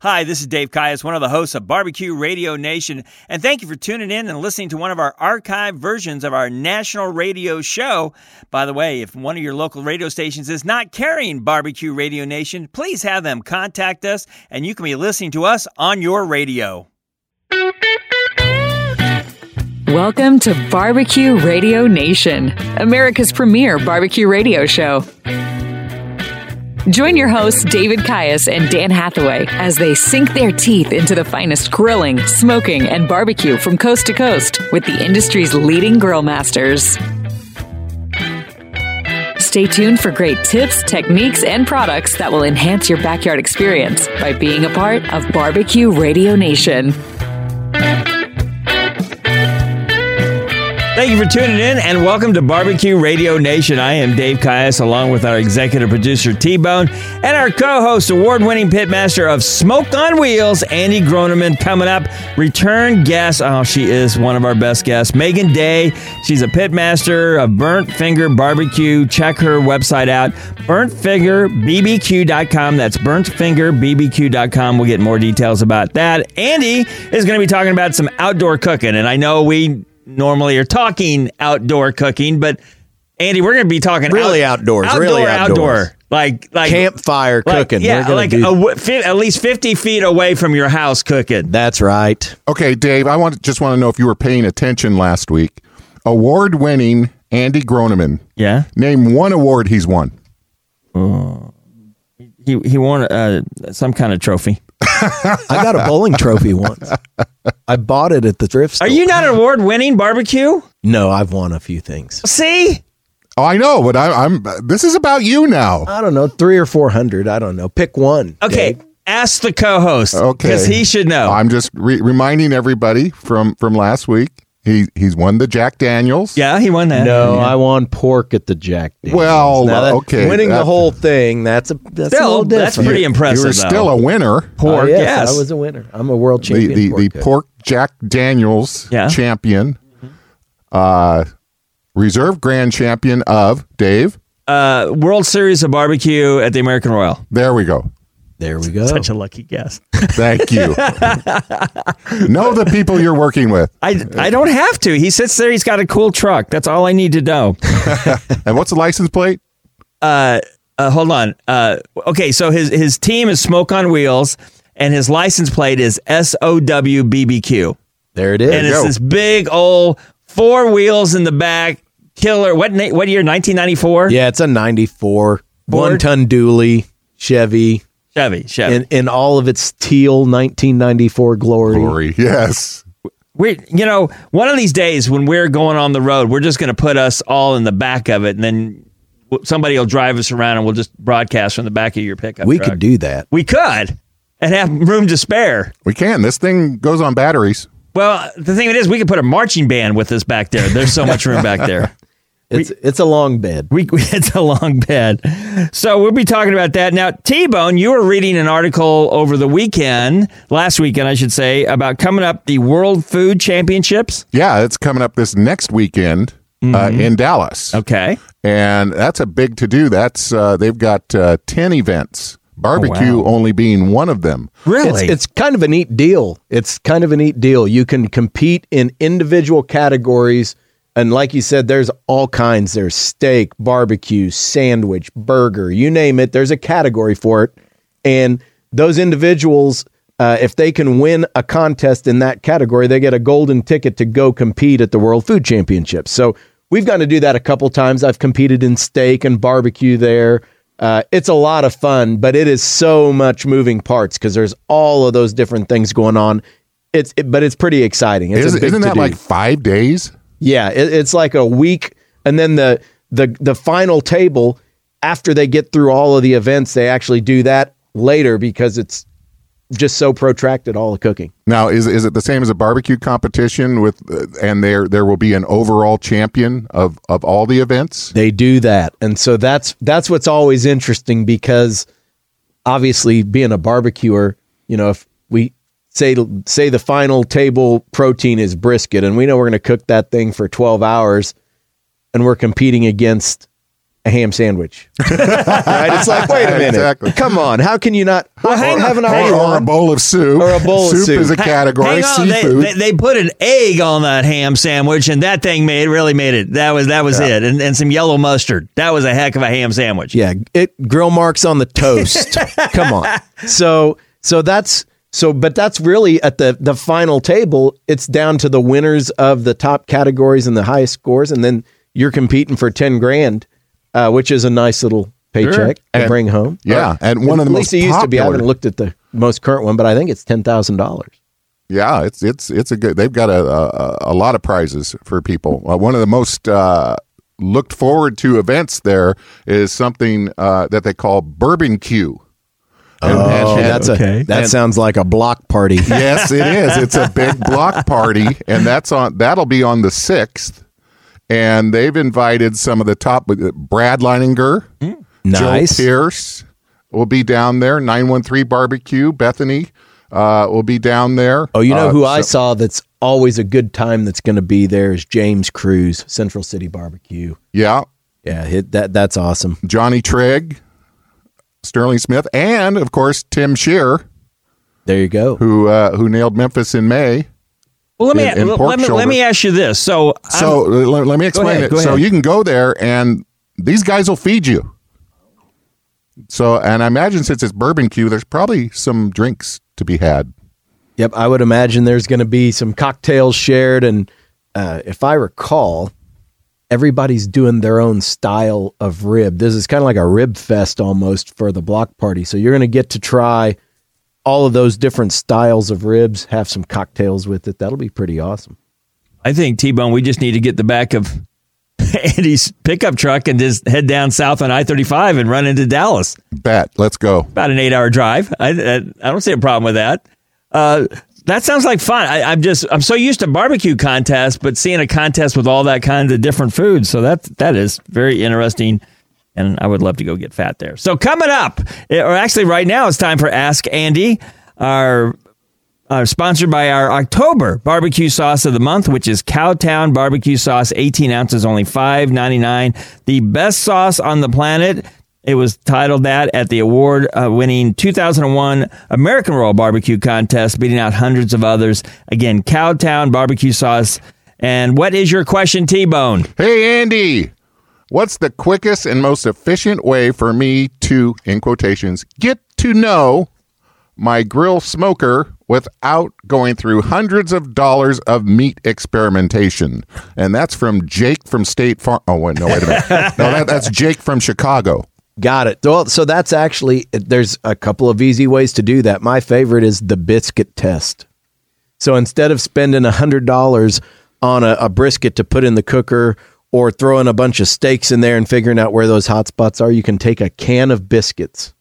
Hi, this is Dave Caius, one of the hosts of Barbecue Radio Nation, and thank you for tuning in and listening to one of our archived versions of our national radio show. By the way, if one of your local radio stations is not carrying Barbecue Radio Nation, please have them contact us and you can be listening to us on your radio. Welcome to Barbecue Radio Nation, America's premier barbecue radio show. Join your hosts, David Caius and Dan Hathaway, as they sink their teeth into the finest grilling, smoking, and barbecue from coast to coast with the industry's leading grill masters. Stay tuned for great tips, techniques, and products that will enhance your backyard experience by being a part of Barbecue Radio Nation. Thank you for tuning in and welcome to Barbecue Radio Nation. I am Dave Caius along with our executive producer T Bone and our co host, award winning pitmaster of Smoke on Wheels, Andy Groneman. Coming up, return guest. Oh, she is one of our best guests, Megan Day. She's a pitmaster of Burnt Finger Barbecue. Check her website out, burntfingerbbq.com. That's burntfingerbbq.com. We'll get more details about that. Andy is going to be talking about some outdoor cooking, and I know we normally are talking outdoor cooking, but Andy, we're going to be talking really out, outdoors, outdoor, really outdoor, outdoors. like like campfire like, cooking. Yeah, like do- a, fi- at least fifty feet away from your house cooking. That's right. Okay, Dave, I want just want to know if you were paying attention last week. Award-winning Andy Groneman. Yeah, Name one award he's won. he he won uh, some kind of trophy. I got a bowling trophy once. I bought it at the thrift store. Are you not an award winning barbecue? No, I've won a few things. See, Oh, I know, but I, I'm. This is about you now. I don't know, three or four hundred. I don't know. Pick one. okay. Dave. Ask the co-host, Okay, because he should know. I'm just re- reminding everybody from from last week. He he's won the Jack Daniels. yeah, he won that. No, I won pork at the Jack. Daniels. Well, Now that- okay, winning the whole thing. That's a that's a Still, little that's different. pretty impressive. you were though. still a winner. pork. Oh, yes, yes, I was a winner. I'm a world champion. the, pork the pork Jack Daniels Yeah. champion, uh, reserve grand champion of Dave. uh, World Series of Barbecue at the American Royal. There we go. There we go. Such a lucky guess. Thank you. know the people you're working with. I, I don't have to. He sits there. He's got a cool truck. That's all I need to know. And what's the license plate? Uh, uh, hold on. Uh, okay, so his his team is Smoke on Wheels, and his license plate is S O W B B Q, there it is. and it's go. this big old four wheels in the back. Killer. What na- what year? 1994. yeah, it's a '94 Ford? one ton dually Chevy. Chevy. Chevy. in, in all of its teal 1994 glory. Glory. Yes. we you know one of these days when we're going on the road, we're just going to put us all in the back of it, and then somebody will drive us around, and we'll just broadcast from the back of your pickup. We truck. could do that. We could, and have room to spare. We can. This thing goes on batteries. Well, the thing of it is, we could put a marching band with us back there. There's so much room back there. It's it's a long bed. We, we it's a long bed, so we'll be talking about that now. T Bone, you were reading an article over the weekend, last weekend, I should say, about coming up the World Food Championships. Yeah, it's coming up this next weekend uh, in Dallas. Okay, And that's a big to do. That's uh, they've got uh, 10 events. Barbecue wow. only being one of them. really? It's, it's kind of a neat deal. It's kind of a neat deal. You can compete in individual categories. And like you said, there's all kinds. There's steak, barbecue, sandwich, burger, you name it. There's a category for it. And those individuals, uh, if they can win a contest in that category, they get a golden ticket to go compete at the World Food Championships. So we've got to do that a couple times. I've competed in steak and barbecue there. Uh, it's a lot of fun, but it is so much moving parts because there's all of those different things going on. It's it, but it's pretty exciting. It's Is, a big isn't that like five days? Yeah, it, it's like a week, and then the the the final table after they get through all of the events, they actually do that later because it's just so protracted all the cooking. Now, is is it the same as a barbecue competition with, uh, and there there will be an overall champion of of all the events? They do that, and so that's that's what's always interesting because obviously being a barbecuer, you know, if we say say the final table protein is brisket, and we know we're going to cook that thing for twelve hours, and we're competing against a ham sandwich. right? It's like, wait a minute. Exactly. Come on. How can you not well, hang have on. an or, already or a bowl of soup. Or a bowl of soup. is a category. Hang on, they, Seafood. they, they put an egg on that ham sandwich, and that thing made really made it. That was that was it, and, and some yellow mustard. That was a heck of a ham sandwich. Yeah, it grill marks on the toast. Come on. So so that's so but that's really at the the final table, it's down to the winners of the top categories and the highest scores and then you're competing for 10 grand, uh, which is a nice little paycheck to And- bring home. yeah, Or and one of the at most least it used to be. I haven't looked at the most current one, but I think it's $10,000. Yeah, it's it's it's a good. They've got a a, a lot of prizes for people. Uh, one of the most uh, looked forward to events there is something uh, that they call Bourbon Q. Oh, that's okay. a that And- sounds like a block party. yes, it is. It's a big block party, and that's on. That'll be on the sixth. And they've invited some of the top. uh, Brad Leighninger, nice. Joe Pearce will be down there. Nine one three barbecue. Bethany uh, will be down there. Oh, you know Uh, who I saw that's always a good time that's going to be there is James Cruz, Central City Barbecue. Yeah, Yeah, hit that that's awesome. Johnny Trigg, Sterling Smith, and of course Tim Shear, There you go. who uh, who nailed Memphis in May. Well, let me In- in let, me let me ask you this. So, So let, let me explain ahead, it. So you can go there, and these guys will feed you. So, and I imagine since it's bourbon Q, there's probably some drinks to be had. Yep, I would imagine there's going to be some cocktails shared, and uh, if I recall, everybody's doing their own style of rib. This is kind of like a rib fest almost for the block party. So you're going to get to try all of those different styles of ribs, have some cocktails with it. That'll be pretty awesome. I think T Bone, we just need to get the back of Andy's pickup truck and just head down south on I thirty five and run into Dallas. Bet. Let's go. About an eight hour drive. I, I I don't see a problem with that. Uh, that sounds like fun. I, I'm just I'm so used to barbecue contests, but seeing a contest with all that kind of different foods, so that that is very interesting. And I would love to go get fat there. So coming up, eh, or actually right now, it's time for Ask Andy, our uh, sponsored by our October barbecue sauce of the month, which is Cowtown barbecue sauce, 18 ounces, only $5.99. The best sauce on the planet. It was titled that at the award uh, winning 2001 American Royal Barbecue Contest, beating out hundreds of others. Again, Cowtown barbecue sauce. And what is your question, T Bone? Hey, Andy, what's the quickest and most efficient way for me to, in quotations, get to know my grill smoker without going through hundreds of dollars of meat experimentation? And that's from Jake from State Farm. Oh, wait, no, wait a minute. No, that, that's Jake from Chicago. Got it. Well, so that's actually there's a couple of easy ways to do that. My favorite is the biscuit test. So instead of spending a hundred dollars on a, a brisket to put in the cooker or throwing a bunch of steaks in there and figuring out where those hot spots are, you can take a can of biscuits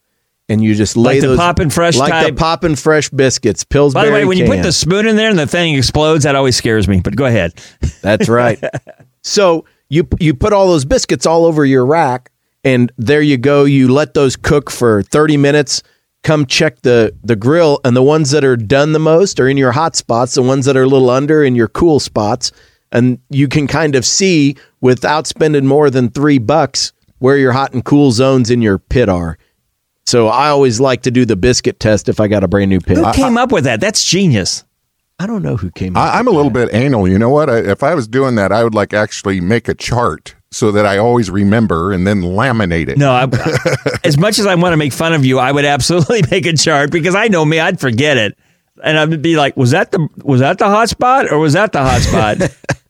and you just lay Like the those Poppin' Fresh like type- the poppin' fresh biscuits. Pillsbury. By the way, when you put the spoon in there and the thing explodes, that always scares me. But go ahead. That's right. so you you put all those biscuits all over your rack, and there you go. You let those cook for thirty minutes. Come check the the grill, and the ones that are done the most are in your hot spots. The ones that are a little under in your cool spots, and you can kind of see without spending more than three bucks where your hot and cool zones in your pit are. So I always like to do the biscuit test if I got a brand new pit. Who came up with that? That's genius. I don't know who came. up I, I'm a little bit anal. You know what? I, if I was doing that, I would like actually make a chart so that I always remember and then laminate it. No, I, as much as I want to make fun of you, I would absolutely make a chart because I know me, I'd forget it, and I'd be like, "Was that the was that the hot spot or was that the hot spot?"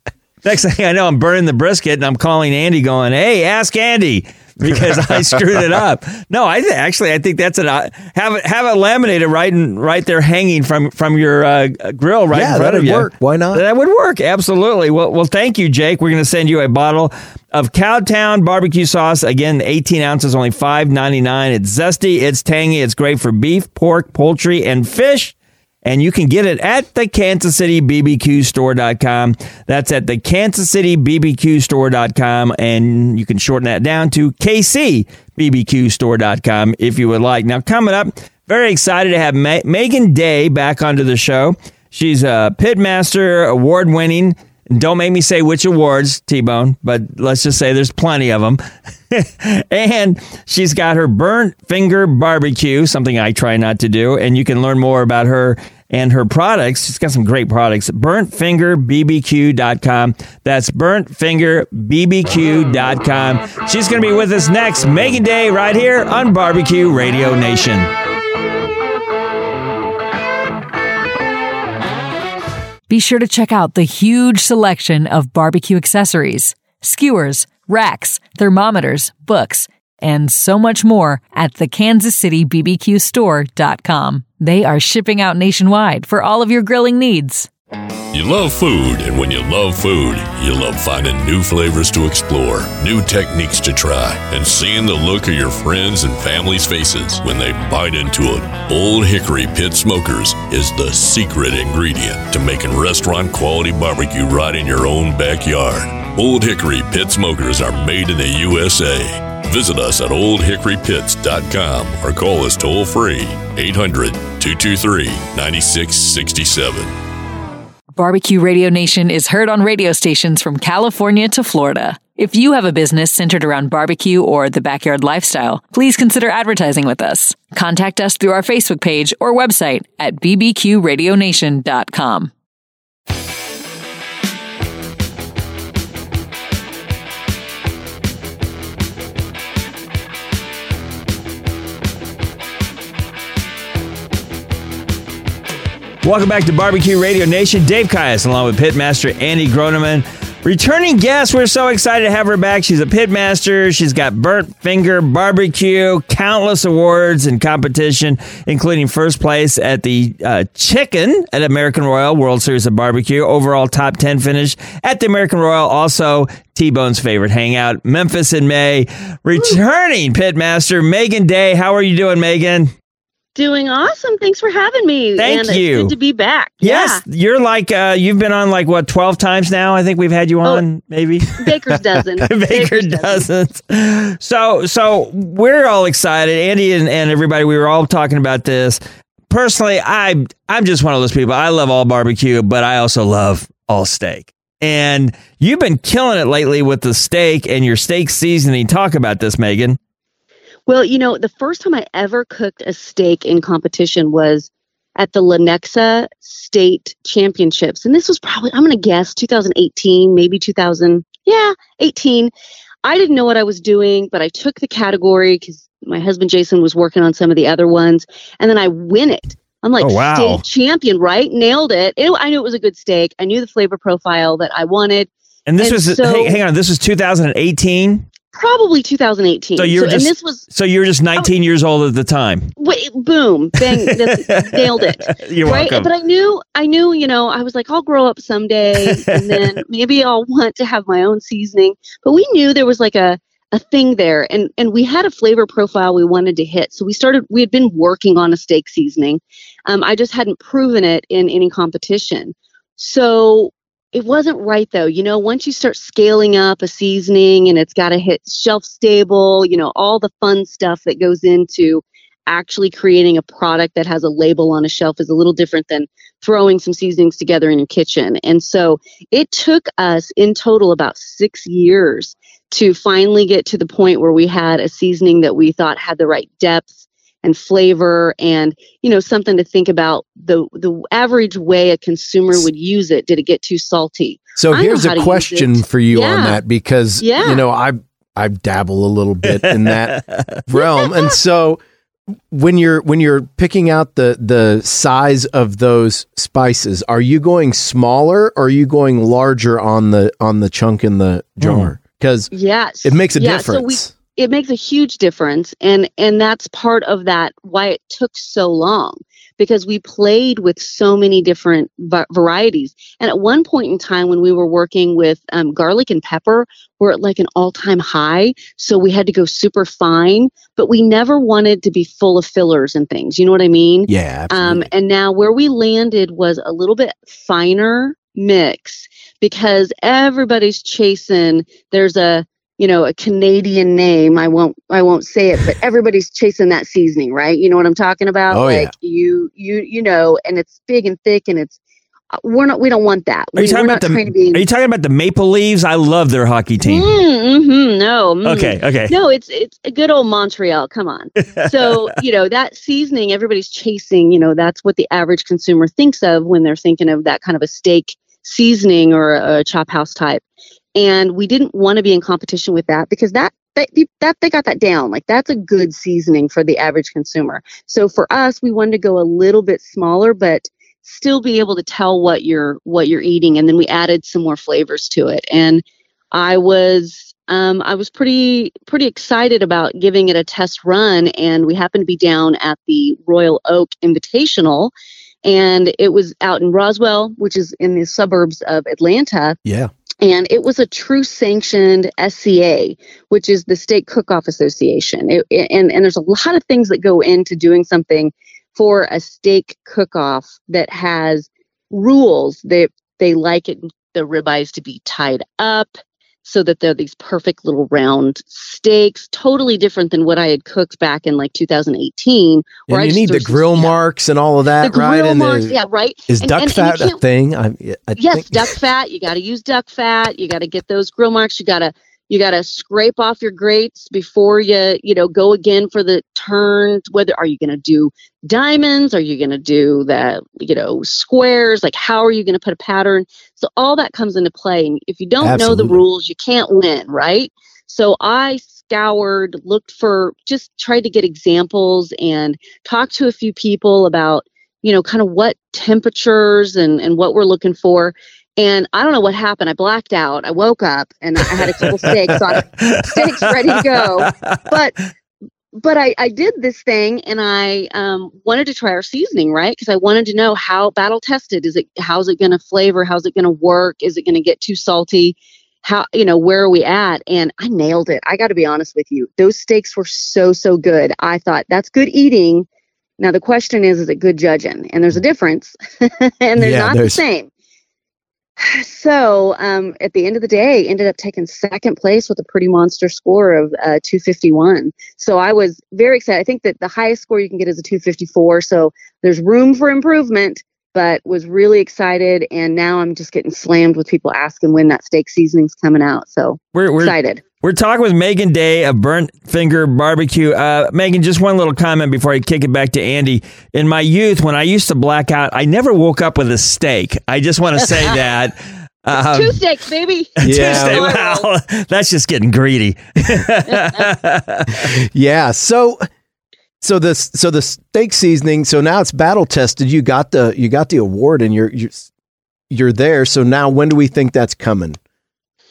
Next thing I know, I'm burning the brisket and I'm calling Andy, going, "Hey, ask Andy." Because I screwed it up. No, I th- actually I think that's an uh, have it have it laminated right and right there hanging from from your uh, grill right Yeah, in front of you. work. Why not? That would work. Absolutely. Well, well, thank you, Jake. We're going to send you a bottle of Cowtown barbecue sauce. Again, 18 ounces, only $5.99. It's zesty, it's tangy, it's great for beef, pork, poultry, and fish. And you can get it at the Kansas City BBQ store.com. That's at the Kansas City BBQ store.com. And you can shorten that down to KC BBQ store.com if you would like. Now, coming up, very excited to have Ma- Megan Day back onto the show. She's a pitmaster, award winning, don't make me say which awards, T Bone, but let's just say there's plenty of them. and she's got her burnt finger barbecue, something I try not to do. And you can learn more about her and her products. She's got some great products. BurntFingerBBQ.com. That's BurntFingerBBQ.com. She's going to be with us next, Megan Day, right here on Barbecue Radio Nation. Be sure to check out the huge selection of barbecue accessories, skewers, racks, thermometers, books, and so much more at the They are shipping out nationwide for all of your grilling needs. You love food, and when you love food, you love finding new flavors to explore, new techniques to try, and seeing the look of your friends and family's faces when they bite into it. Old Hickory Pit Smokers is the secret ingredient to making restaurant quality barbecue right in your own backyard. Old Hickory Pit Smokers are made in the USA. Visit us at oldhickorypits.com or call us toll free 800 223 9667. Barbecue Radio Nation is heard on radio stations from California to Florida. If you have a business centered around barbecue or the backyard lifestyle, please consider advertising with us. Contact us through our Facebook page or website at bbqradionation.com. Welcome back to Barbecue Radio Nation. Dave Kias, along with Pitmaster Andy Groneman. Returning guest, we're so excited to have her back. She's a pitmaster. She's got burnt finger barbecue, countless awards and competition, including first place at the uh, Chicken at American Royal World Series of Barbecue, overall top 10 finish at the American Royal. Also, T Bone's favorite hangout, Memphis in May. Returning pitmaster Megan Day. How are you doing, Megan? Doing awesome. Thanks for having me. Thank and you. It's good to be back. Yes, you're like uh, you've been on like what twelve times now. I think we've had you on maybe Yeah. Baker's dozen. Baker dozens. So so we're all excited. Andy and, and everybody, we were all talking about this. Personally, I I'm just one of those people. I love all barbecue, but I also love all steak. And you've been killing it lately with the steak and your steak seasoning. Talk about this, Megan. Well, you know, the first time I ever cooked a steak in competition was at the Lenexa State Championships. And this was probably, I'm going to guess 2018, maybe 2000. Yeah, 18. I didn't know what I was doing, but I took the category because my husband Jason was working on some of the other ones. And then I win it. I'm like Oh, wow. state champion, right? Nailed it. it. I knew it was a good steak. I knew the flavor profile that I wanted. And this And was so- hey, hang on, this was 2018. Probably 2018. So you're and just- this was So you were just 19 years old at the time. wait, boom, bang, nailed it. You're right welcome. but i knew i knew you know i was like i'll grow up someday and then maybe i'll want to have my own seasoning but we knew there was like a a thing there and and we had a flavor profile we wanted to hit so we started we had been working on a steak seasoning um, i just hadn't proven it in any competition so it wasn't right though you know once you start scaling up a seasoning and it's got to hit shelf stable you know all the fun stuff that goes into actually creating a product that has a label on a shelf is a little different than throwing some seasonings together in your kitchen. And so it took us in total about six years to finally get to the point where we had a seasoning that we thought had the right depth and flavor and you know something to think about the the average way a consumer would use it. Did it get too salty? So I here's a question for you on that because Yeah. you know I I dabble a little bit in that realm, and so when you're when you're picking out the the size of those spices, are you going smaller or are you going larger on the on the chunk in the hmm. jar? Because yes. it makes a Yeah, so we- difference. It makes a huge difference. And and that's part of that why it took so long because we played with so many different va- varieties. And at one point in time when we were working with um, garlic and pepper we're at like an all-time high so we had to go super fine but we never wanted to be full of fillers and things. You know what i mean? Yeah, um, and now where we landed was a little bit finer mix because everybody's chasing. There's a you know a Canadian name. I won't I won't say it, but everybody's chasing that seasoning, right? You know what I'm talking about? Oh, yeah. like you you you know, and it's big and thick and it's uh, we're not. We don't want that. Are you We- talking about the? be- Are you talking about the Maple Leaves? I love their hockey team. Mm-hmm, no. mm. Okay, okay. No, it's it's a good old Montreal. Come on. So you know that seasoning, everybody's chasing. You know that's what the average consumer thinks of when they're thinking of that kind of a steak seasoning or a, a chop house type. And we didn't want to be in competition with that because that that that they got that down. Like that's a good seasoning for the average consumer. So for us, we wanted to go a little bit smaller, but still be able to tell what you're what you're eating. And then we added some more flavors to it. And I was um, I was pretty pretty excited about giving it a test run, and we happened to be down at the Royal Oak Invitational, and it was out in Roswell, which is in the suburbs of Atlanta, Yeah. And it was a true sanctioned SCA, which is the Steak Cook-Off Association. It, and and there's a lot of things that go into doing something for a steak cook-off that has rules. that they like it the ribeyes to be tied up so that they're these perfect little round steaks, totally different than what I had cooked back in like 2018. where I And you just need the some- grill yeah, marks and all of that, the right? grill and marks, yeah, right. is And- duck and fat a thing? I, I yes think- duck fat you got to use duck fat you got to get those grill marks you got to you got to scrape off your grates before you you know go again for the turn. Whether are you going to do diamonds? Are you going to do the you know squares? Like how are you going to put a pattern? So all that comes into play. And if you don't know the rules you can't win right? So i scoured looked for just tried to get examples and talked to a few people about you know kind of what temperatures and and what we're looking for and I don't know what happened. I blacked out. I woke up and I had a couple steaks on steaks ready to go. But but I, I did this thing and I um, wanted to try our seasoning, right? Because I wanted to know how battle tested is it how's it gonna flavor, how's it gonna work, is it gonna get too salty? How you know, where are we at? And I nailed it. I gotta be honest with you. Those steaks were so, so good. I thought that's good eating. Now the question is, is it good judging? And there's a difference. and they're Yeah, not the same. So um, at the end of the day, ended up taking second place with a pretty monster score of uh, 251. So I was very excited. I think that the highest score you can get is a 254. So there's room for improvement, but was really excited. And now I'm just getting slammed with people asking when that steak seasoning's coming out. So We're we're excited. We're talking with Megan Day of Burnt Finger Barbecue. Uh, Megan, just one little comment before I kick it back to Andy. In my youth, when I used to black out, I never woke up with a steak. I just want to say that. Um, Two steaks, baby. Yeah. Tuesday, Roll. wow, that's just getting greedy. Yeah. So so the so the steak seasoning. So now it's battle tested. You got the you got the award, and you're you're you're there. So now when do we think that's coming?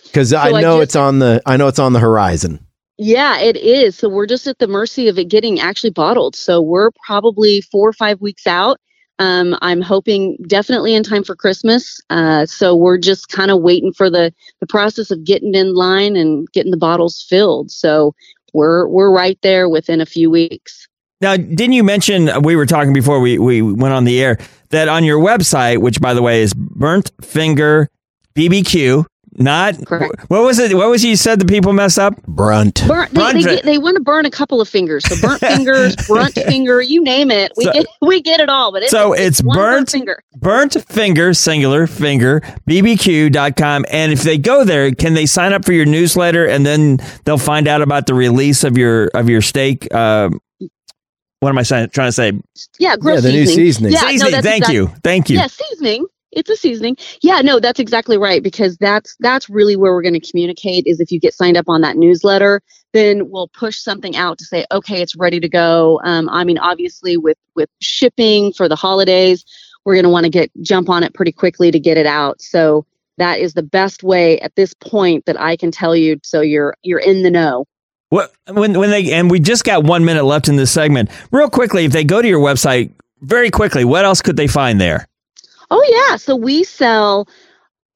Because I I know just- it's on the I know it's on the horizon. Yeah, it is. So we're just at the mercy of it getting actually bottled. So we're probably four or five weeks out. Um, I'm hoping definitely in time for Christmas. Uh, so we're just kind of waiting for the the process of getting in line and getting the bottles filled. So we're we're right there within a few weeks. Now, didn't you mention we were talking before we, we went on the air that on your website, which by the way is Burnt Finger BBQ, not Correct. what was it? What was it you said the people mess up? Brunt. Burn, they, Burnt they, fi- get, they want to burn a couple of fingers. So burnt fingers, brunt finger, you name it. We So- get we get it all. But it's, So it's one burnt- finger. Burnt Finger, singular finger, BBQ.com. And if they go there, can they sign up for your newsletter and then they'll find out about the release of your of your steak? Uh, what am I trying to say? Yeah, grill Yeah, the new seasoning. seasoning. Yeah, Seasoning. that's Thank exact- you. Thank you. Yeah, seasoning. It's a seasoning. Yeah, no, that's exactly right because that's that's really where we're going to communicate is if you get signed up on that newsletter, then we'll push something out to say, okay, it's ready to go. Um, I mean, obviously with with shipping for the holidays, we're going to want to get jump on it pretty quickly to get it out. So that is the best way at this point that I can tell you so you're you're in the know. What when when they and we just got one minute left in this segment. Real quickly, if they go to your website, very quickly, what else could they find there? Oh yeah, so we sell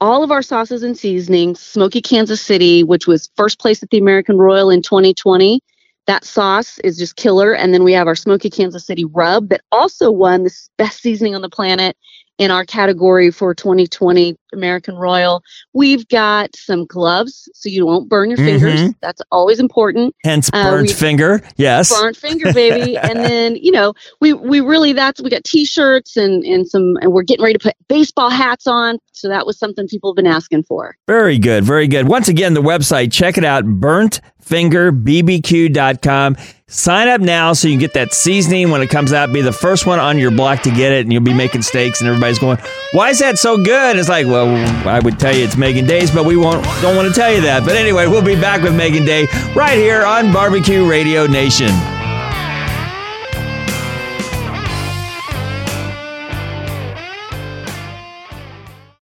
all of our sauces and seasonings. Smoky Kansas City, which was first place at the American Royal in 2020. That sauce is just killer. And then we have our Smoky Kansas City rub that also won the best seasoning on the planet in our category for 2020 American Royal. We've got some gloves so you won't burn your fingers. Mhm. That's always important. Hence Uh, burnt we- finger. Yes. Burnt finger, baby. and then, you know, we we really that's we got t-shirts and and some and we're getting ready to put baseball hats on. So that was something people have been asking for. Very good. Very good. Once again, the website, check it out, burntfingerbbq.com. Sign up now so you can get that seasoning when it comes out. Be the first one on your block to get it, and you'll be making steaks, and everybody's going, Why is that so good? It's like, Well, I would tell you it's Megan Day's, but we won't don't want to tell you that. But anyway, we'll be back with Megan Day right here on Barbecue Radio Nation.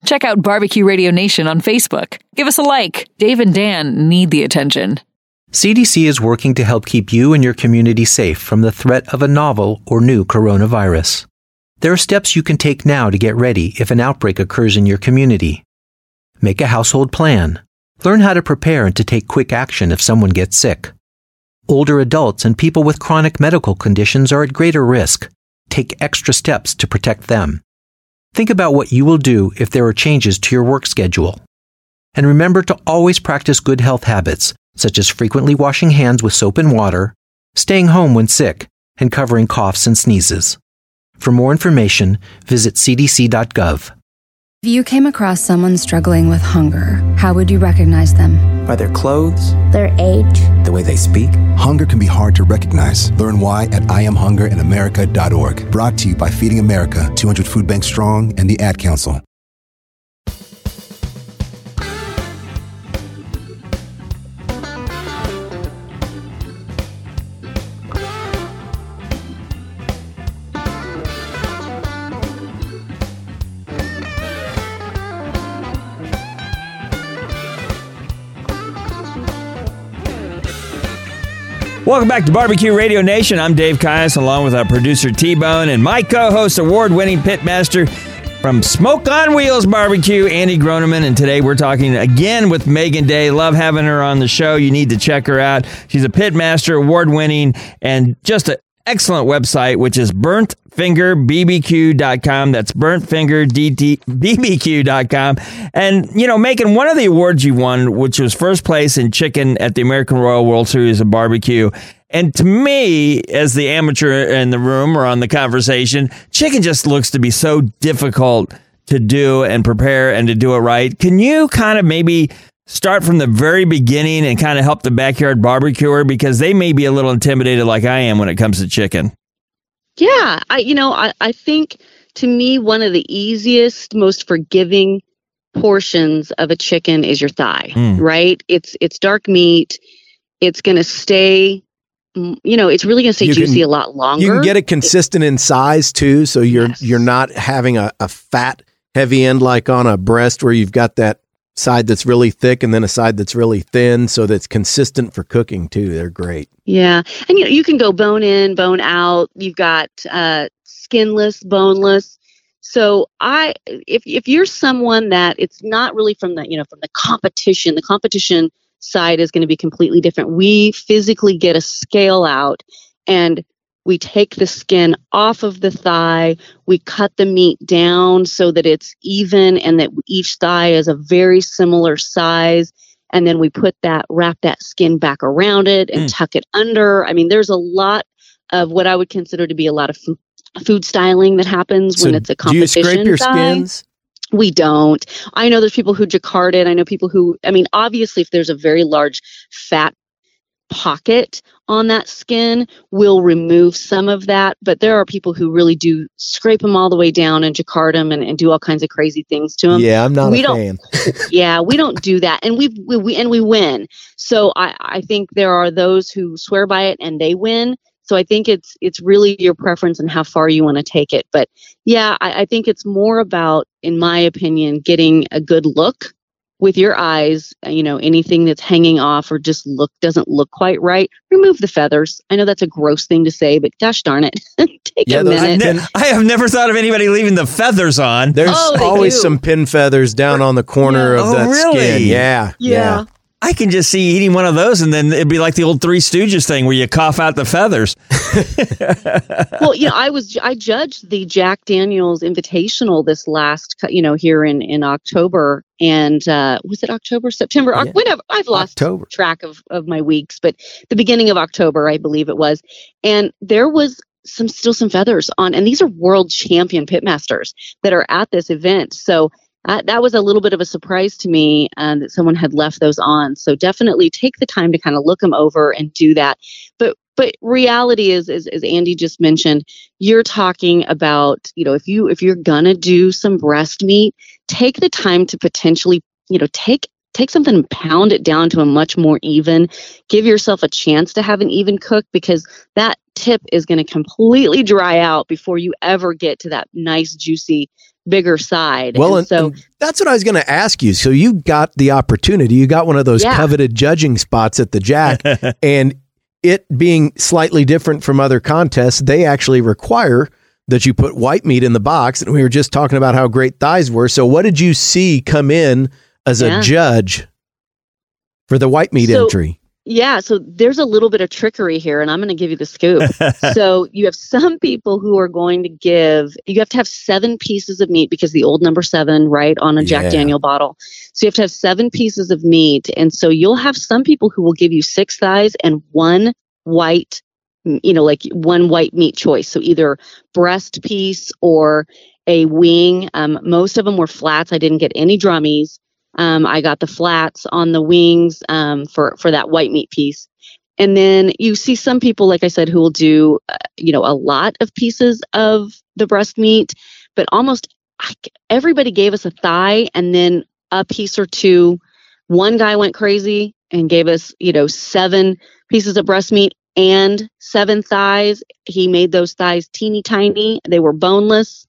Check out Barbecue Radio Nation on Facebook. Give us a like. Dave and Dan need the attention. CDC is working to help keep you and your community safe from the threat of a novel or new coronavirus. There are steps you can take now to get ready if an outbreak occurs in your community. Make a household plan. Learn how to prepare and to take quick action if someone gets sick. Older adults and people with chronic medical conditions are at greater risk. Take extra steps to protect them. Think about what you will do if there are changes to your work schedule. And remember to always practice good health habits, such as frequently washing hands with soap and water, staying home when sick, and covering coughs and sneezes. For more information, visit cdc.gov. If you came across someone struggling with hunger, how would you recognize them? By their clothes, their age, the way they speak. Hunger can be hard to recognize. Learn why at IamHungerInAmerica.org. Brought to you by Feeding America, 200 Food Bank Strong, and the Ad Council. Welcome back to Barbecue Radio Nation. I'm Dave Caius, along with our producer T Bone and my co host, award winning pitmaster from Smoke on Wheels Barbecue, Andy Groneman. And today we're talking again with Megan Day. Love having her on the show. You need to check her out. She's a pitmaster, award winning, and just an excellent website, which is burntfingerbbq.com. That's burntfingerbbq.com. And, you know, making one of the awards you won, which was first place in chicken at the American Royal World Series of Barbecue. And to me, as the amateur in the room or on the conversation, chicken just looks to be so difficult to do and prepare and to do it right. Can you kind of maybe start from the very beginning and kind of help the backyard barbecuer because they may be a little intimidated like I am when it comes to chicken? Yeah, I you know, I, I think to me one of the easiest, most forgiving portions of a chicken is your thigh, Mm. right? It's it's dark meat. It's going to stay you know, it's really going to stay You can- juicy a lot longer. You can get it consistent in size too, so you're Yes. you're not having a, a fat heavy end like on a breast where you've got that side that's really thick and then a side that's really thin, so that's consistent for cooking too. They're great. Yeah, and you know you can go bone in, bone out. You've got uh, skinless, boneless. So I, if if you're someone that it's not really from the you know from the competition, the competition side is going to be completely different. We physically get a scale out and we take the skin off of the thigh. We cut the meat down so that it's even and that each thigh is a very similar size and then we put that wrap that skin back around it and mm. tuck it under i mean there's a lot of what i would consider to be a lot of food, food styling that happens when it's a competition. do you scrape your thigh. skins? we don't i know there's people who jacquard it i know people who i mean obviously if there's a very large fat pocket on that skin we'll remove some of that but there are people who really do scrape them all the way down and jacquard them and, and do all kinds of crazy things to them Yeah, I'm not we a don't- fan. yeah, we don't do that, and we, we, we and we win. So I I think there are those who swear by it and they win. So I think it's it's really your preference and how far you want to take it. But yeah, I, I think it's more about, in my opinion, getting a good look with your eyes. uh, You know, anything that's hanging off or just look doesn't look quite right, remove the feathers. I know that's a gross thing to say, but gosh darn it, take Yeah, a those- I, ne- I have never thought of anybody leaving the feathers on. There's Oh, always do. some pin feathers down on the corner Yeah. of Oh, that really? skin. Yeah, yeah. I can just see eating one of those, and then it'd be like the old Three Stooges thing where you cough out the feathers. well, you know, I was I judged the Jack Daniels Invitational this last, you know, here in in October, and uh, was it October, September, yeah. whatever? I've lost October. track of of my weeks, but the beginning of October, I believe it was, and there was some still some feathers on, and these are world champion pitmasters that are at this event, so uh, that was a little bit of a surprise to me um, that someone had left those on. So definitely take the time to kind of look them over and do that. But but reality is, is as Andy just mentioned, you're talking about you know if you if you're gonna do some breast meat, take the time to potentially you know take take something and pound it down to a much more even. Give yourself a chance to have an even cook because that tip is going to completely dry out before you ever get to that nice juicy bigger side. Well, and so and that's what I was going to ask you. So you got the opportunity. You got one of those yeah. coveted judging spots at the Jack, and it being slightly different from other contests, they actually require that you put white meat in the box. And we were just talking about how great thighs were. So what did you see come in as yeah. a judge for the white meat so, entry? Yeah, so there's a little bit of trickery here, and I'm going to give you the scoop. so you have some people who are going to give, you have to have seven pieces of meat because the old number seven, right, on a Jack yeah. Daniel bottle. So you have to have seven pieces of meat. And so you'll have some people who will give you six thighs and one white, you know, like one white meat choice. So either breast piece or a wing. Um, most of them were flats. I didn't get any drummies. Um, I got the flats on the wings um, for for that white meat piece. And then you see some people, like I said, who will do, uh, you know, a lot of pieces of the breast meat, but almost everybody gave us a thigh and then a piece or two. One guy went crazy and gave us, you know, seven pieces of breast meat and seven thighs. He made those thighs teeny tiny. They were boneless,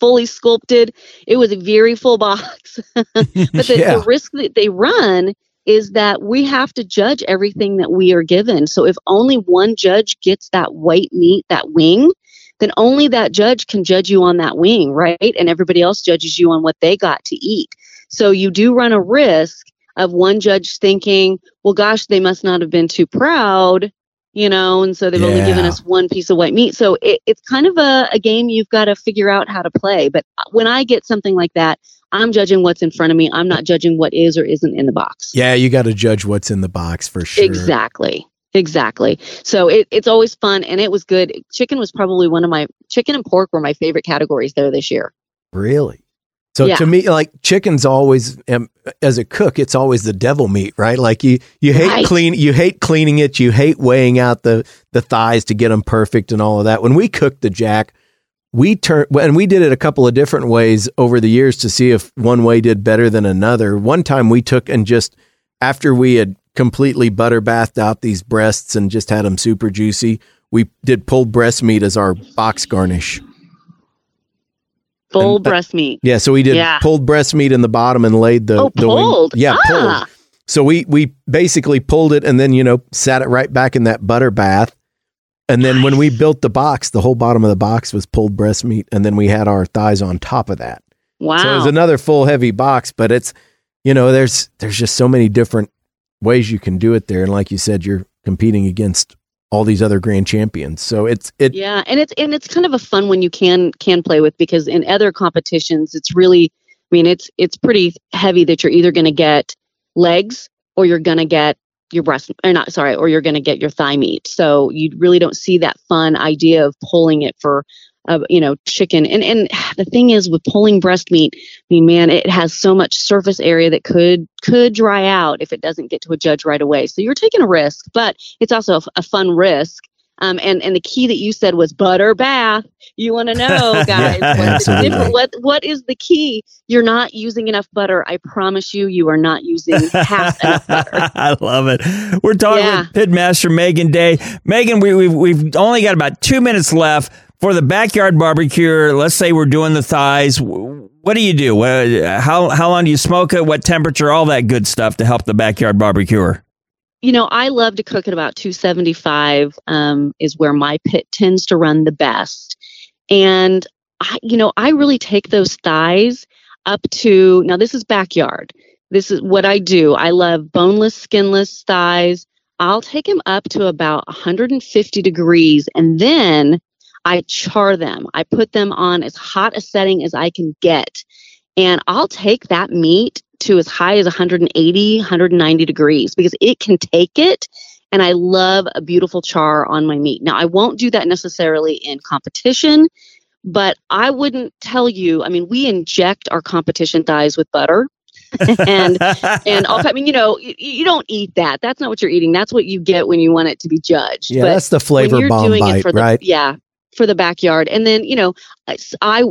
fully sculpted. It was a very full box. but the, yeah. the risk that they run is that we have to judge everything that we are given. So if only one judge gets that white meat, that wing, then only that judge can judge you on that wing, right? And everybody else judges you on what they got to eat. So you do run a risk of one judge thinking, well, gosh, they must not have been too proud you know, and so they've yeah. only given us one piece of white meat. So it, it's kind of a, a game you've got to figure out how to play. But when I get something like that, I'm judging what's in front of me. I'm not judging what is or isn't in the box. Yeah, you got to judge what's in the box for sure. Exactly. Exactly. So it, it's always fun and it was good. Chicken was probably one of my chicken and pork were my favorite categories there this year. Really? So yeah. to me, like chicken's always, um, as a cook, it's always the devil meat, right? Like you, you hate right. clean, you hate cleaning it, you hate weighing out the the thighs to get them perfect and all of that. When we cooked the jack, we turned and we did it a couple of different ways over the years to see if one way did better than another. One time we took and just after we had completely butter bathed out these breasts and just had them super juicy, we did pulled breast meat as our box garnish full and, uh, breast meat. Yeah, so we did yeah. pulled breast meat in the bottom and laid the oh, the pulled. Wing. Yeah, ah. pulled. So we we basically pulled it and then you know sat it right back in that butter bath. And then nice. when we built the box, the whole bottom of the box was pulled breast meat, and then we had our thighs on top of that. Wow! So it was another full heavy box, but it's you know there's there's just so many different ways you can do it there, and like you said, you're competing against all these other grand champions. So it's it Yeah, and it's and it's kind of a fun one you can can play with because in other competitions it's really I mean it's it's pretty heavy that you're either going to get legs or you're going to get your breast or not sorry or you're going to get your thigh meat. So you really don't see that fun idea of pulling it for of you know chicken and and the thing is with pulling breast meat i mean man it has so much surface area that could could dry out if it doesn't get to a judge right away so you're taking a risk but it's also a, a fun risk um, and and the key that you said was butter bath. You want to know, guys, yeah, what what is the key? You're not using enough butter. I promise you, you are not using half enough butter. I love it. We're talking yeah. with Pitmaster Megan Day. Megan, we, we've we've only got about two minutes left for the backyard barbecue, let's say we're doing the thighs. What do you do? How how long do you smoke it? What temperature? All that good stuff to help the backyard barbecuer. You know, I love to cook at about 275. Um, is where my pit tends to run the best, and I, you know, I really take those thighs up to now. This is backyard. this is what I do. I love boneless, skinless thighs. I'll take them up to about 150 degrees and then I char them. I put them on as hot a setting as I can get. And I'll take that meat to as high as 180, 190 degrees because it can take it. And I love a beautiful char on my meat. Now, I won't do that necessarily in competition, but I wouldn't tell you. I mean, we inject our competition thighs with butter. and and all I mean, you know, you, you, don't eat that. That's not what you're eating. That's what you get when you want it to be judged. Yeah, but that's the flavor bomb bite, the, right? Yeah, for the backyard. And then, you know, I, I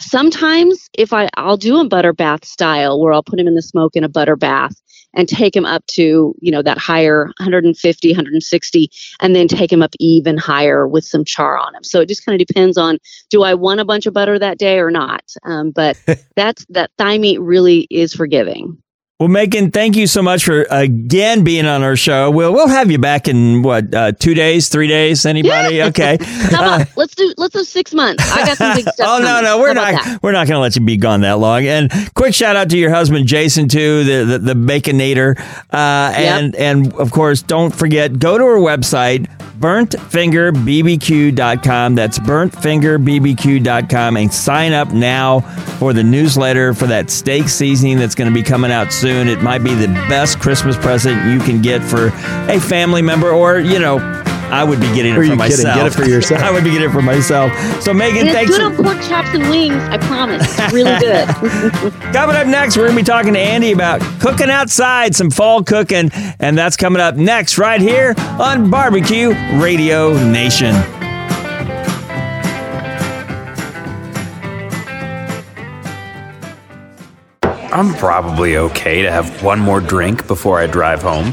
sometimes if I I'll do a butter bath style where I'll put him in the smoke in a butter bath and take him up to, you know, that higher 150, 160 and then take him up even higher with some char on him. So it just kind of depends on do I want a bunch of butter that day or not. Um, but that's that thigh meat really is forgiving. Well, Megan, thank you so much for again being on our show. We'll we'll have you back in what uh, two days, three days? Anybody? Yeah. Okay. uh, let's do let's do six months. I got some big stuff. oh no, no, we're not we're not going to let you be gone that long. And quick shout out to your husband Jason too, the the, the baconator, uh, and yep. and of course don't forget go to our website burntfingerbbq.com. That's burntfingerbbq.com and sign up now for the newsletter for that steak seasoning that's going to be coming out soon. It might be the best Christmas present you can get for a family member or, you know, I would be getting it for myself. Kidding? Get it for yourself. I would be getting it for myself. So Megan, and thanks. It's good on pork chops and wings. I promise. It's really good. coming up next, we're gonna be talking to Andy about cooking outside, some fall cooking, and that's coming up next right here on Barbecue Radio Nation. I'm probably okay to have one more drink before I drive home.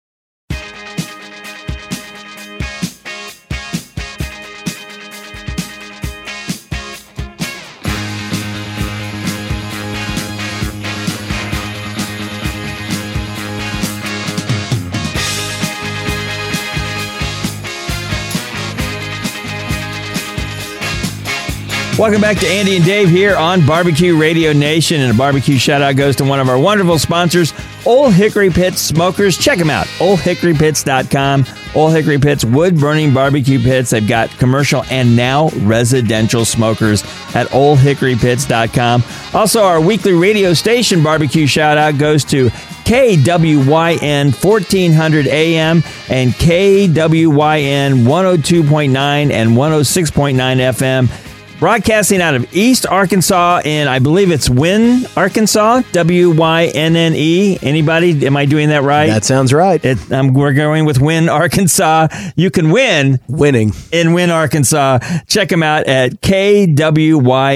Welcome back to Andy and Dave here on Barbecue Radio Nation. And a barbecue shout out goes to one of our wonderful sponsors, Old Hickory Pits Smokers. Check them out, oldhickorypits.com. Old Hickory Pits wood burning barbecue pits. They've got commercial and now residential smokers at oldhickorypits.com. Also, our weekly radio station barbecue shout out goes to KWYN 1400 AM and KWYN 102.9 and 106.9 FM broadcasting out of East Arkansas, and I believe it's Wynne, Arkansas. W Y N N E. Anybody? Am I doing that right? That sounds right. It, um, we're going with Wynne, Arkansas. You can win winning in Wynne, Arkansas. Check them out at kwyn.com.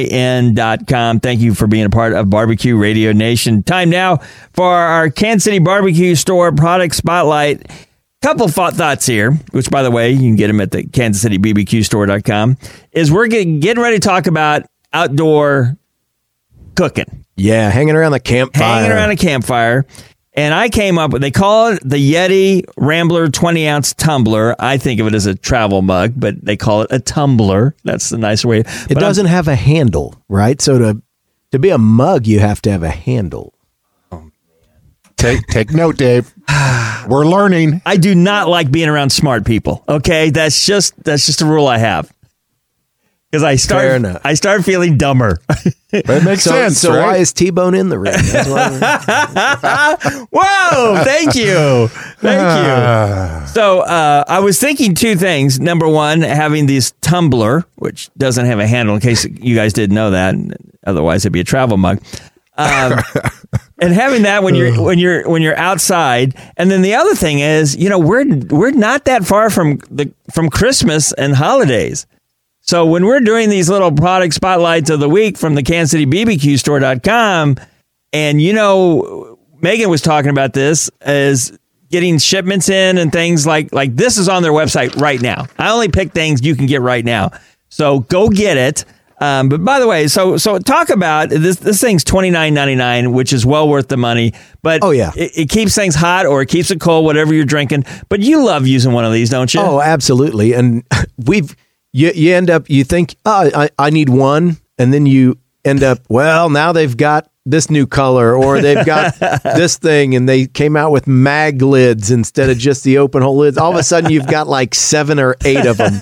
Thank you for being a part of Barbecue Radio Nation. Time now for our Kansas City Barbecue Store product spotlight couple thought thoughts here, which by the way, you can get them at the Kansas City BBQ store.com, is we're getting, getting ready to talk about outdoor cooking. Yeah, hanging around the campfire. Hanging around a campfire. And I came up with, they call it the Yeti Rambler 20 ounce tumbler. I think of it as a travel mug, but they call it a tumbler. That's the nice way. It but doesn't I'm, have a handle, right? So to, to be a mug, you have to have a handle. Take take note, Dave. We're learning. I do not like being around smart people. Okay, that's just that's just a rule I have. Because I start I start feeling dumber. But it makes so, sense. So right? why is T Bone in the ring? Whoa! Thank you, thank you. So uh, I was thinking two things. Number one, having this tumbler, which doesn't have a handle, in case you guys didn't know that. Otherwise, it'd be a travel mug. Um, and having that when you're when you're when you're outside, and then the other thing is, you know, we're we're not that far from the from Christmas and holidays. So when we're doing these little product spotlights of the week from the Kansas City BBQ store.com, and you know, Megan was talking about this as getting shipments in and things like like this is on their website right now. I only pick things you can get right now. So go get it. Um, but by the way, so so talk about this. This thing's twenty nine ninety nine, which is well worth the money. But Oh, yeah. it, it keeps things hot or it keeps it cold, whatever you're drinking. But you love using one of these, don't you? Oh, absolutely. And we've you you end up you think oh I, I need one, and then you end up well now they've got this new color or they've got this thing and they came out with mag lids instead of just the open hole lids. All of a sudden you've got like seven or eight of them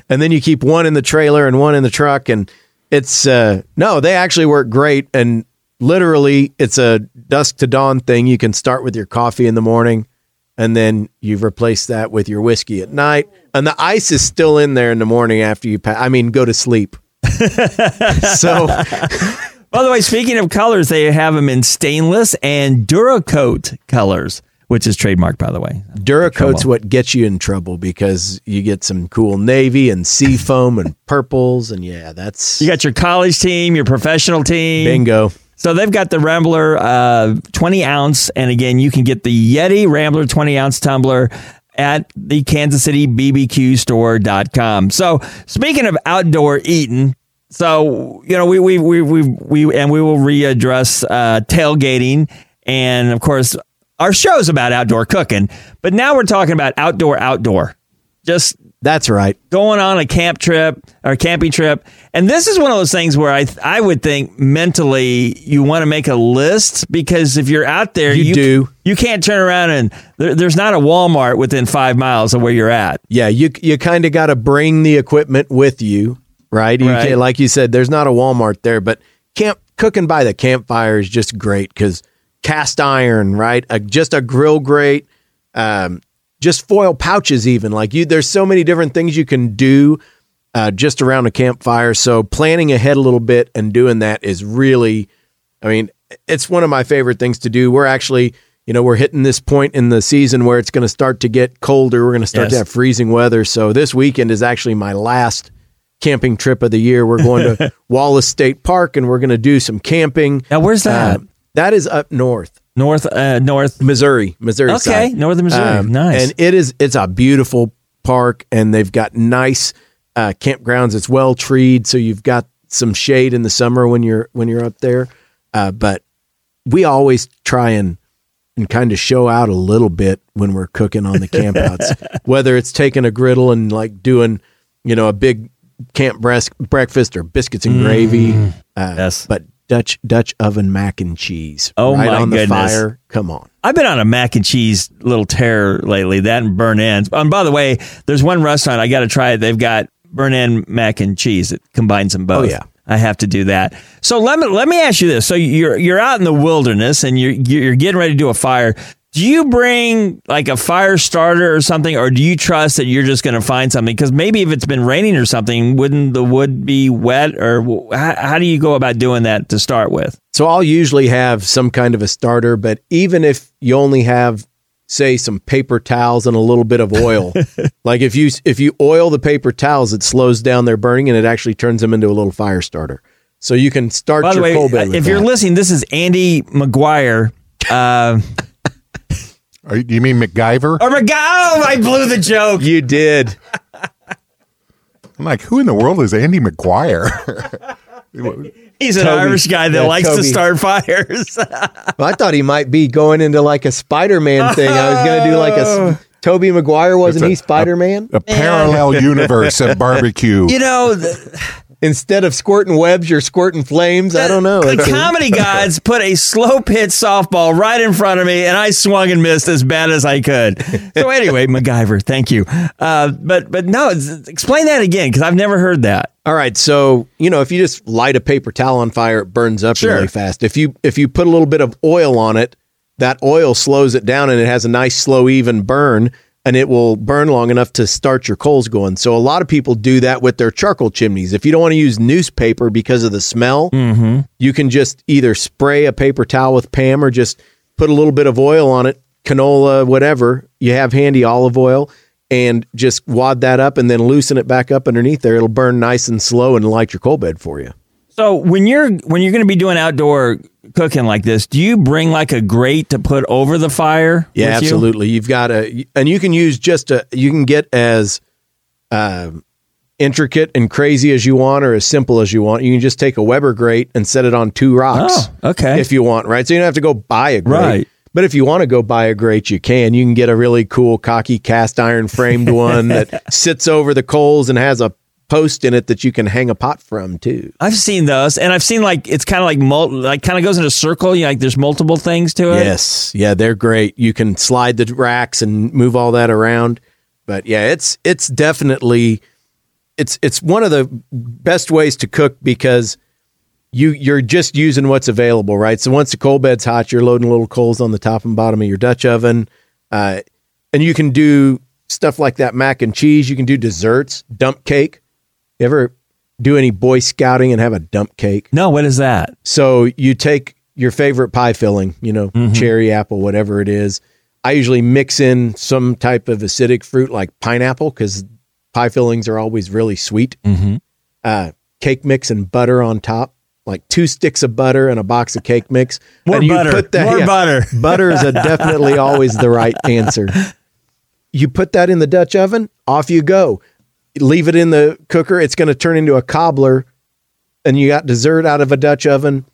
and then you keep one in the trailer and one in the truck and it's uh no they actually work great and literally it's a dusk to dawn thing. You can start with your coffee in the morning and then you've replaced that with your whiskey at night. And the ice is still in there in the morning after you pa- i mean go to sleep. So By the way, speaking of colors, they have them in stainless and Duracoat colors, which is trademarked, by the way. Duracoat's what gets you in trouble because you get some cool navy and sea foam and purples and yeah, that's You got your college team, your professional team. bingo. So they've got the Rambler uh, 20 ounce. And again, you can get the Yeti Rambler 20 ounce tumbler at the Kansas City BBQ store.com. So speaking of outdoor eating, so you know we we we we, we and we will readdress uh, tailgating and of course our show's about outdoor cooking, but now we're talking about outdoor outdoor. Just That's right. going on a camp trip or camping trip. And this is one of those things where I I would think mentally you want to make a list because if you're out there, You do. You can't turn around and there, there's not a Walmart within five miles of where you're at. Yeah, you you kind of got to bring the equipment with you, right? You Right. like you said, there's not a Walmart there, but camp cooking by the campfire is just great because cast iron, right? A, just a grill grate, um, just foil pouches, even like you. There's so many different things you can do uh, just around a campfire. So planning ahead a little bit and doing that is really, I mean, it's one of my favorite things to do. We're actually, you know, we're hitting this point in the season where it's going to start to get colder. We're going to start to have freezing weather. So this weekend is actually my last camping trip of the year. We're going to Wallace State Park and we're going to do some camping. Now, where's that? Uh, that is up north. North, uh, north. Missouri, Missouri. Okay, side. Um, northern Missouri. Nice. And it is it's a beautiful park, and they've got nice uh, campgrounds. It's well treed, so you've got some shade in the summer when you're when you're up there. Uh, but we always try and and kind of show out a little bit when we're cooking on the campouts, whether it's taking a griddle and like doing you know a big camp breast, breakfast or biscuits and gravy. Uh, Mm. Yes. but Dutch Dutch oven mac and cheese. Oh, right my on the goodness. fire. Come on. I've been on a mac and cheese little tear lately. That and burnt ends. And by the way, there's one restaurant I got to try it. They've got burnt end mac and cheese. It combines them both. Oh, yeah. I have to do that. So let me let me ask you this. So you're you're out in the wilderness and you're you're getting ready to do a fire. Do you bring like a fire starter or something, or do you trust that you're just going to find something? Because maybe if it's been raining or something, wouldn't the wood be wet? Or how, how do you go about doing that to start with? So I'll usually have some kind of a starter, but even if you only have say some paper towels and a little bit of oil, like if you if you oil the paper towels, it slows down their burning and it actually turns them into a little fire starter. So you can start By the your way, coal bed with if you're listening, this is Andy McGuire. Uh, Are you, you mean MacGyver? or McGuire. Oh, I blew the joke. you did. I'm like, who in the world is Andy McGuire? He's an Tobey. Irish guy that Yeah, likes to start fires. Well, I thought he might be going into like a Spider-Man thing. I was going to do like a Oh. Tobey Maguire, wasn't a- he Spider-Man? a parallel universe of barbecue. you know, the, Instead of squirting webs, you're squirting flames. I don't know. the comedy gods put a slow pitch softball right in front of me, and I swung and missed as bad as I could. So anyway, MacGyver, thank you. Uh, but but no, explain that again because I've never heard that. All right, so you know if you just light a paper towel on fire, it burns up Sure. really fast. If you if you put a little bit of oil on it, that oil slows it down and it has a nice slow even burn, and it will burn long enough to start your coals going. So a lot of people do that with their charcoal chimneys. If you don't want to use newspaper because of the smell, mm-hmm. you can just either spray a paper towel with Pam or just put a little bit of oil on it, canola, whatever you have handy, olive oil, and just wad that up and then loosen it back up underneath there. It'll burn nice and slow and light your coal bed for you. So when you're when you're going to be doing outdoor cooking like this, do you bring like a grate to put over the fire? Yeah, absolutely. You? have got a, and you can use just a, you can get as um, intricate and crazy as you want or as simple as you want. You can just take a Weber grate and set it on two rocks. Oh, okay. If you want, right? So you don't have to go buy a grate. Right. But if you want to go buy a grate, you can. You can get a really cool, cocky cast iron framed one that sits over the coals and has a post in it that you can hang a pot from too. I've seen those, and I've seen like it's kind of like mul- like kind of goes in a circle. You know, like there's multiple things to it. Yes, yeah, they're great. You can slide the racks and move all that around. But yeah, it's it's definitely it's it's one of the best ways to cook because you you're just using what's available, right? So once the coal bed's hot, you're loading little coals on the top and bottom of your Dutch oven, uh, and you can do stuff like that mac and cheese. You can do desserts, dump cake. You ever do any Boy Scouting and have a dump cake? No, what is that? So you take your favorite pie filling, you know, cherry, apple, whatever it is. I usually mix in some type of acidic fruit like pineapple because pie fillings are always really sweet. Mm-hmm. Uh, cake mix and butter on top, like two sticks of butter and a box of cake mix. More and you butter. Put that, More butter. butter is a definitely always the right answer. You put that in the Dutch oven, off you go. Leave it in the cooker. It's going to turn into a cobbler, and you got dessert out of a Dutch oven.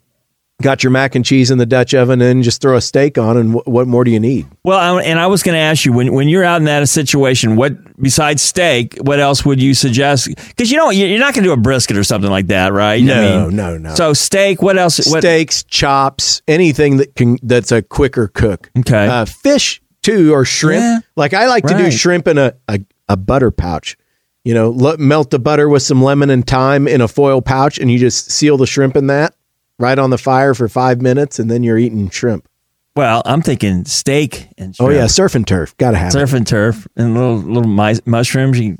Got your mac and cheese in the Dutch oven, and just throw a steak on. And wh- what more do you need? Well, I, and I was going to ask you when when you're out in that situation, what besides steak, what else would you suggest? Because you know you- you're not going to do a brisket or something like that, right? No, no, no. So steak. What else? What, Steaks, chops, anything that can that's a quicker cook. Okay. Uh, fish too, or shrimp. Yeah. Like I like to do shrimp in a, a a butter pouch. You know, lo- melt the butter with some lemon and thyme in a foil pouch, and you just seal the shrimp in that right on the fire for five minutes, and then you're eating shrimp. Well, I'm thinking steak and Oh yeah, surf and turf, gotta have surf and turf and little little mushrooms. You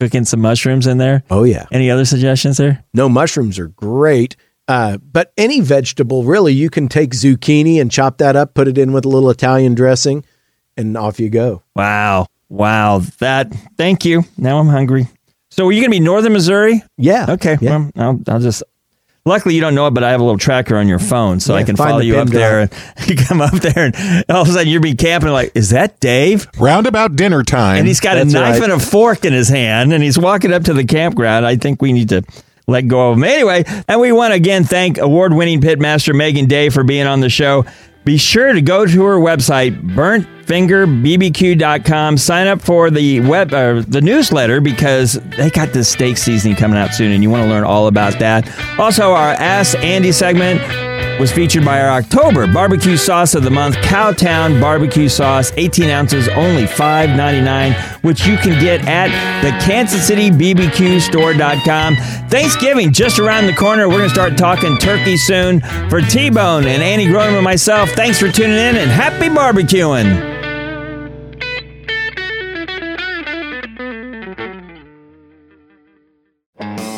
cooking some mushrooms in there. Oh yeah. Any other suggestions there? No, mushrooms are great. Uh, but any vegetable, really, you can take zucchini and chop that up, put it in with a little Italian dressing, and off you go. Wow, wow. That. Thank you. Now I'm hungry. So, are you going to be northern Missouri? Yeah. Okay. Yeah. Well, I'll, I'll just. Luckily, you don't know it, but I have a little tracker on your phone, so Yeah, I can follow you pin up there. And you come up there, and all of a sudden you're be camping. Like, is that Dave? Roundabout dinner time. And he's got That's a knife right. and a fork in his hand, and he's walking up to the campground. I think we need to let go of him anyway. And we want to again thank award-winning pitmaster Megan Day for being on the show. Be sure to go to her website, burntfingerbbq.com. Sign up for the web uh, the newsletter because they got this steak seasoning coming out soon, and you want to learn all about that. Also, our Ask Andy segment was featured by our October barbecue sauce of the month, Cowtown Barbecue Sauce, 18 ounces, only $5.99, which you can get at the Kansas City BBQ store.com. Thanksgiving just around the corner. We're going to start talking turkey soon. For T Bone and Andy Groneman and myself, thanks for tuning in and happy barbecuing.